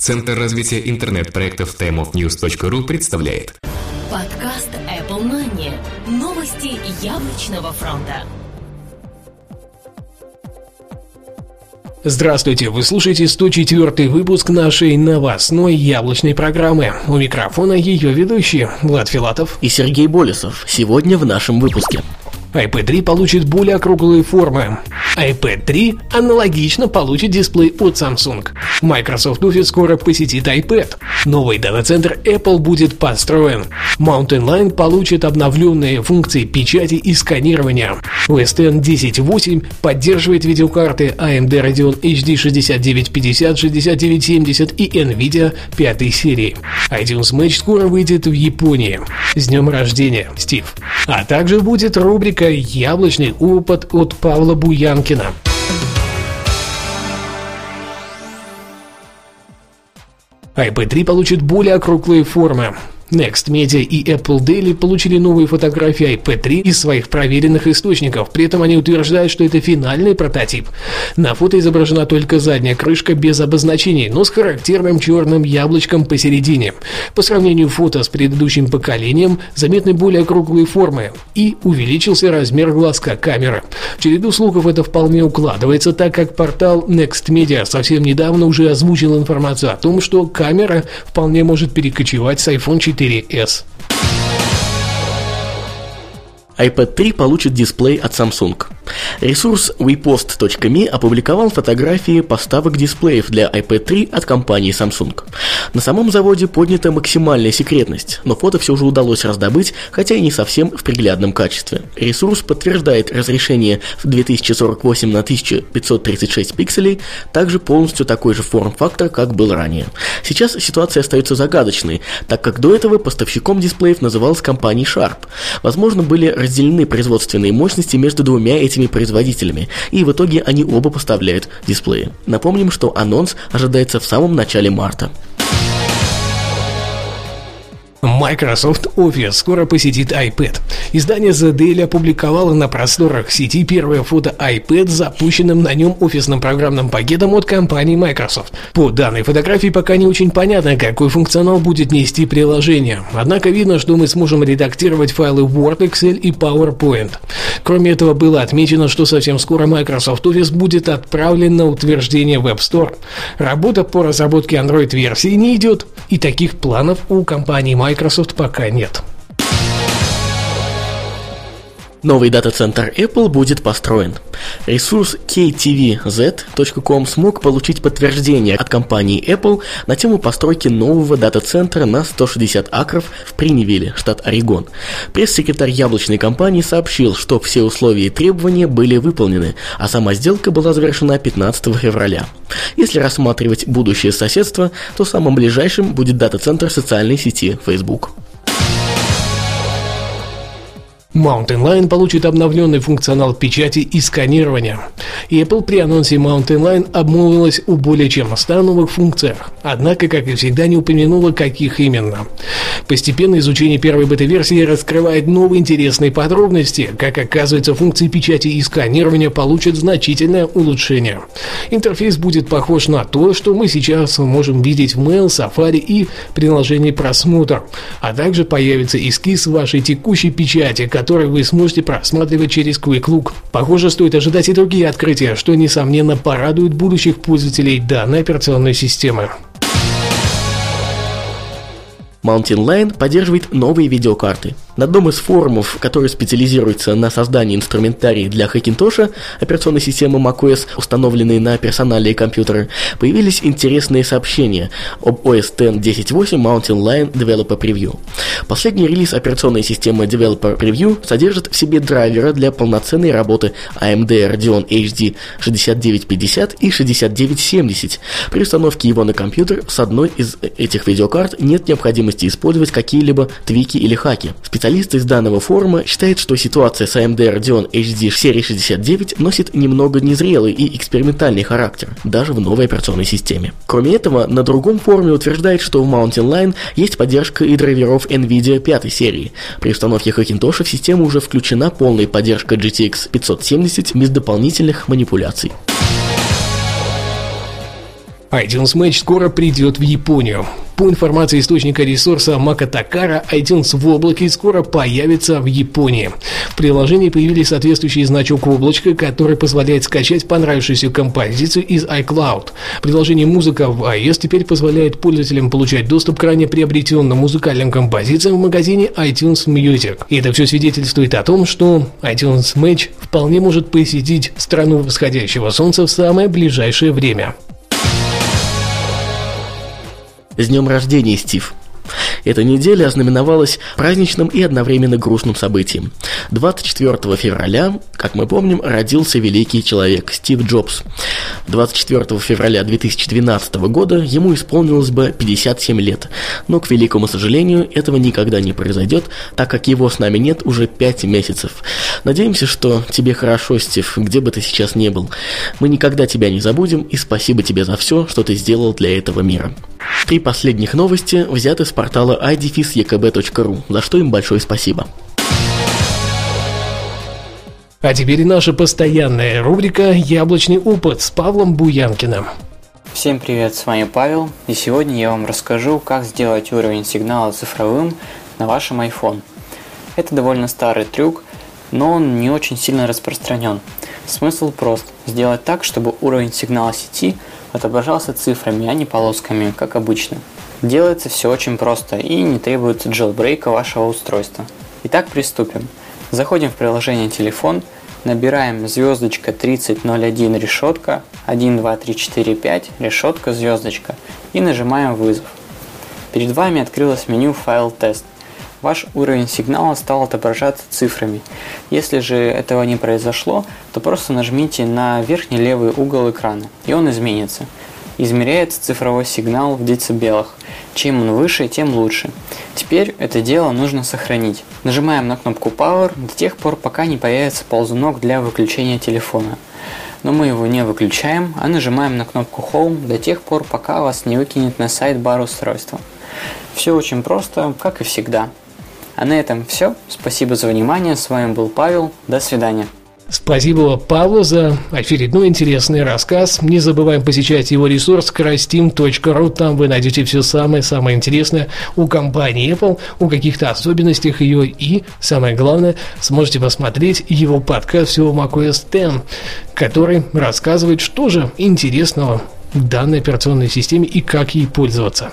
Центр развития интернет-проектов timeofnews.ru представляет Подкаст Apple Money. Новости яблочного фронта. Здравствуйте, вы слушаете 104 выпуск нашей новостной яблочной программы. У микрофона ее ведущие Влад Филатов и Сергей Болесов. Сегодня в нашем выпуске iPad 3 получит более округлые формы. iPad 3 аналогично получит дисплей от Samsung. Microsoft Office скоро посетит iPad. Новый дата-центр Apple будет построен. Mountain Lion получит обновленные функции печати и сканирования. X 10.8 поддерживает видеокарты AMD Radeon HD 6950, 6970 и Nvidia 5 серии. iTunes Match скоро выйдет в Японии. С днем рождения, Стив. А также будет рубрика «Яблочный опыт» от Павла Буянкина. iPad 3 получит более округлые формы. Next Media и Apple Daily получили новые фотографии iPad 3 из своих проверенных источников, при этом они утверждают, что это финальный прототип. На фото изображена только задняя крышка без обозначений, но с характерным черным яблочком посередине. По сравнению фото с предыдущим поколением, заметны более круглые формы и увеличился размер глазка камеры. В череду слухов это вполне укладывается, так как портал Next Media совсем недавно уже озвучил информацию о том, что камера вполне может перекочевать с iPhone 4 4S. iPad 3 получит дисплей от Samsung. Ресурс wepost.me опубликовал фотографии поставок дисплеев для iPad 3 от компании Samsung. На самом заводе поднята максимальная секретность, но фото все же удалось раздобыть, хотя и не совсем в приглядном качестве. Ресурс подтверждает разрешение в 2048 на 1536 пикселей, также полностью такой же форм-фактор, как был ранее. Сейчас ситуация остается загадочной, так как до этого поставщиком дисплеев называлась компания Sharp. Возможно, были разделены производственные мощности между двумя этими производителями, и в итоге они оба поставляют дисплеи. Напомним, что анонс ожидается в самом начале марта. Microsoft Office скоро посетит iPad. Издание The Daily опубликовало на просторах сети первое фото iPad с запущенным на нем офисным программным пакетом от компании Microsoft. По данной фотографии пока не очень понятно, какой функционал будет нести приложение. Однако видно, что мы сможем редактировать файлы Word, Excel и PowerPoint. Кроме этого, было отмечено, что совсем скоро Microsoft Office будет отправлен на утверждение в App Store. Работа по разработке Android-версии не идет, и таких планов у компании Microsoft Microsoft пока нет. Новый дата-центр Apple будет построен. Ресурс ktvz.com смог получить подтверждение от компании Apple на тему постройки нового дата-центра на 160 акров в Принивилле, штат Орегон. Пресс-секретарь яблочной компании сообщил, что все условия и требования были выполнены, а сама сделка была завершена 15 февраля. Если рассматривать будущее соседство, то самым ближайшим будет дата-центр социальной сети Facebook. Mountain Lion получит обновленный функционал печати и сканирования. Apple при анонсе Mountain Lion обмолвилась о более чем 100 новых функциях, однако, как и всегда, не упомянула, каких именно. Постепенно изучение первой бета-версии раскрывает новые интересные подробности. Как оказывается, функции печати и сканирования получат значительное улучшение. Интерфейс будет похож на то, что мы сейчас можем видеть в Mail, Safari и приложении просмотр, а также появится эскиз вашей текущей печати, который вы сможете просматривать через Quick Look. Похоже, стоит ожидать и другие открытия, что, несомненно, порадует будущих пользователей данной операционной системы. Mountain Lion поддерживает новые видеокарты. На одном из форумов, который специализируется на создании инструментарий для Hackintosh, операционной системы macOS, установленной на персональные компьютеры, появились интересные сообщения об OS X 10.8 Mountain Lion Developer Preview. Последний релиз операционной системы Developer Preview содержит в себе драйвера для полноценной работы AMD Radeon HD 6950 и 6970. При установке его на компьютер с одной из этих видеокарт нет необходимости необходимости использовать какие-либо твики или хаки. Специалисты из данного форума считают, что ситуация с AMD Radeon HD серии 69 носит немного незрелый и экспериментальный характер, даже в новой операционной системе. Кроме этого, на другом форуме утверждает, что в Mountain Lion есть поддержка и драйверов NVIDIA 5 серии. При установке Hackintosh в систему уже включена полная поддержка GTX 570 без дополнительных манипуляций. iTunes Match скоро придет в Японию. По информации источника ресурса Макатакара, iTunes в облаке скоро появится в Японии. В приложении появились соответствующий значок облачка, который позволяет скачать понравившуюся композицию из iCloud. Приложение «Музыка» в iOS теперь позволяет пользователям получать доступ к ранее приобретенным музыкальным композициям в магазине iTunes Music. И это все свидетельствует о том, что iTunes Match вполне может посетить страну восходящего солнца в самое ближайшее время. С днем рождения, Стив! Эта неделя ознаменовалась праздничным и одновременно грустным событием. 24 февраля, как мы помним, родился великий человек Стив Джобс. 24 февраля 2012 года ему исполнилось бы 57 лет, но, к великому сожалению, этого никогда не произойдет, так как его с нами нет уже 5 месяцев. Надеемся, что тебе хорошо, Стив, где бы ты сейчас не был. Мы никогда тебя не забудем и спасибо тебе за все, что ты сделал для этого мира. Три последних новости взяты с портала idefis.ekb.ru, за что им большое спасибо. А теперь наша постоянная рубрика «Яблочный опыт» с Павлом Буянкиным. Всем привет, с вами Павел, и сегодня я вам расскажу, как сделать уровень сигнала цифровым на вашем iPhone. Это довольно старый трюк, но он не очень сильно распространен. Смысл прост – сделать так, чтобы уровень сигнала сети отображался цифрами, а не полосками, как обычно. Делается все очень просто и не требуется джелбрейка вашего устройства. Итак, приступим. Заходим в приложение телефон, набираем звездочка 3001 решетка 1, 2, 3, 4, 5 решетка звездочка и нажимаем вызов. Перед вами открылось меню файл тест. Ваш уровень сигнала стал отображаться цифрами. Если же этого не произошло, то просто нажмите на верхний левый угол экрана и он изменится. Измеряется цифровой сигнал в децибелах. Чем он выше, тем лучше. Теперь это дело нужно сохранить. Нажимаем на кнопку Power до тех пор, пока не появится ползунок для выключения телефона. Но мы его не выключаем, а нажимаем на кнопку Home до тех пор, пока вас не выкинет на сайт бар устройства. Все очень просто, как и всегда. А на этом все. Спасибо за внимание. С вами был Павел. До свидания. Спасибо Павлу за очередной интересный рассказ. Не забываем посещать его ресурс крастим.ру. Там вы найдете все самое-самое интересное у компании Apple, о каких-то особенностях ее и, самое главное, сможете посмотреть его подкаст всего macOS 10, который рассказывает, что же интересного в данной операционной системе и как ей пользоваться.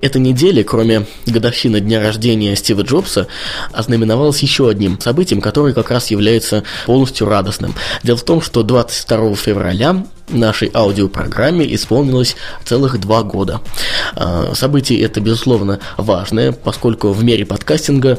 Эта неделя, кроме годовщины дня рождения Стива Джобса, ознаменовалась еще одним событием, которое как раз является полностью радостным. Дело в том, что 22 февраля нашей аудиопрограмме исполнилось целых два года. А, событие это, безусловно, важное, поскольку в мире подкастинга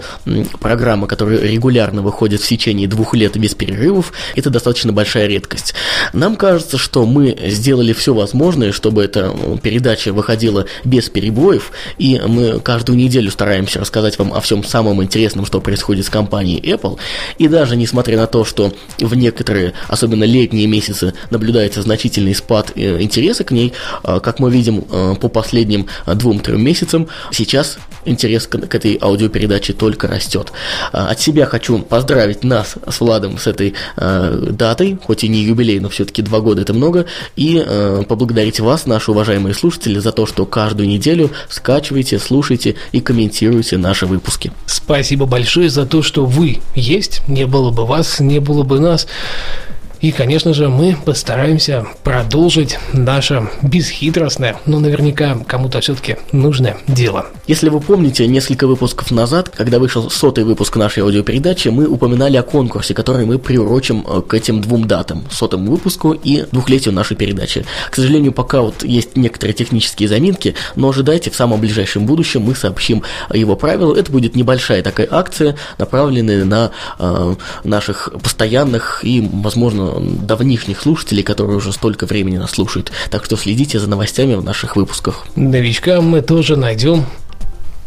программа, которая регулярно выходит в течение двух лет без перерывов, это достаточно большая редкость. Нам кажется, что мы сделали все возможное, чтобы эта передача выходила без перебоев, и мы каждую неделю стараемся рассказать вам о всем самом интересном, что происходит с компанией Apple, и даже несмотря на то, что в некоторые, особенно летние месяцы, наблюдается значительно значительный спад э, интереса к ней, а, как мы видим э, по последним э, двум-трем месяцам. Сейчас интерес к, этой аудиопередаче только растет. А, от себя хочу поздравить нас с Владом с этой датой, хоть и не юбилей, но все-таки два года это много, и поблагодарить вас, наши уважаемые слушатели, за то, что каждую неделю скачиваете, слушаете и комментируете наши выпуски. Спасибо большое за то, что вы есть. Не было бы вас, не было бы нас. И, конечно же, мы постараемся продолжить наше бесхитростное, но наверняка кому-то все-таки нужное дело. Если вы помните, несколько выпусков назад, когда вышел сотый выпуск нашей аудиопередачи, мы упоминали о конкурсе, который мы приурочим э, к этим двум датам, сотому выпуску и двухлетию нашей передачи. К сожалению, пока вот есть некоторые технические заминки, но ожидайте, в самом ближайшем будущем мы сообщим его правила. Это будет небольшая такая акция, направленная на э, наших постоянных и, возможно, давнишних слушателей, которые уже столько времени нас слушают. Так что следите за новостями в наших выпусках. Новичкам мы тоже найдем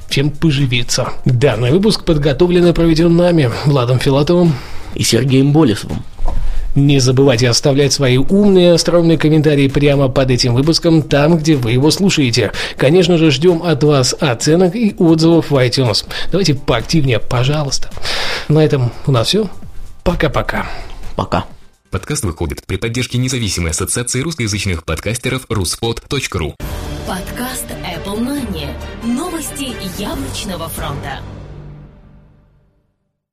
чем поживиться. Данный выпуск подготовлен и проведен нами, Владом Филатовым и Сергеем Болесовым. Не забывайте оставлять свои умные, остроумные комментарии прямо под этим выпуском, там, где вы его слушаете. Конечно же, ждем от вас оценок и отзывов в iTunes. Давайте поактивнее, пожалуйста. На этом у нас все. Пока-пока. Пока. -пока. Пока. Подкаст выходит при поддержке независимой ассоциации русскоязычных подкастеров ruspod.ru Подкаст Apple Money. Новости яблочного фронта.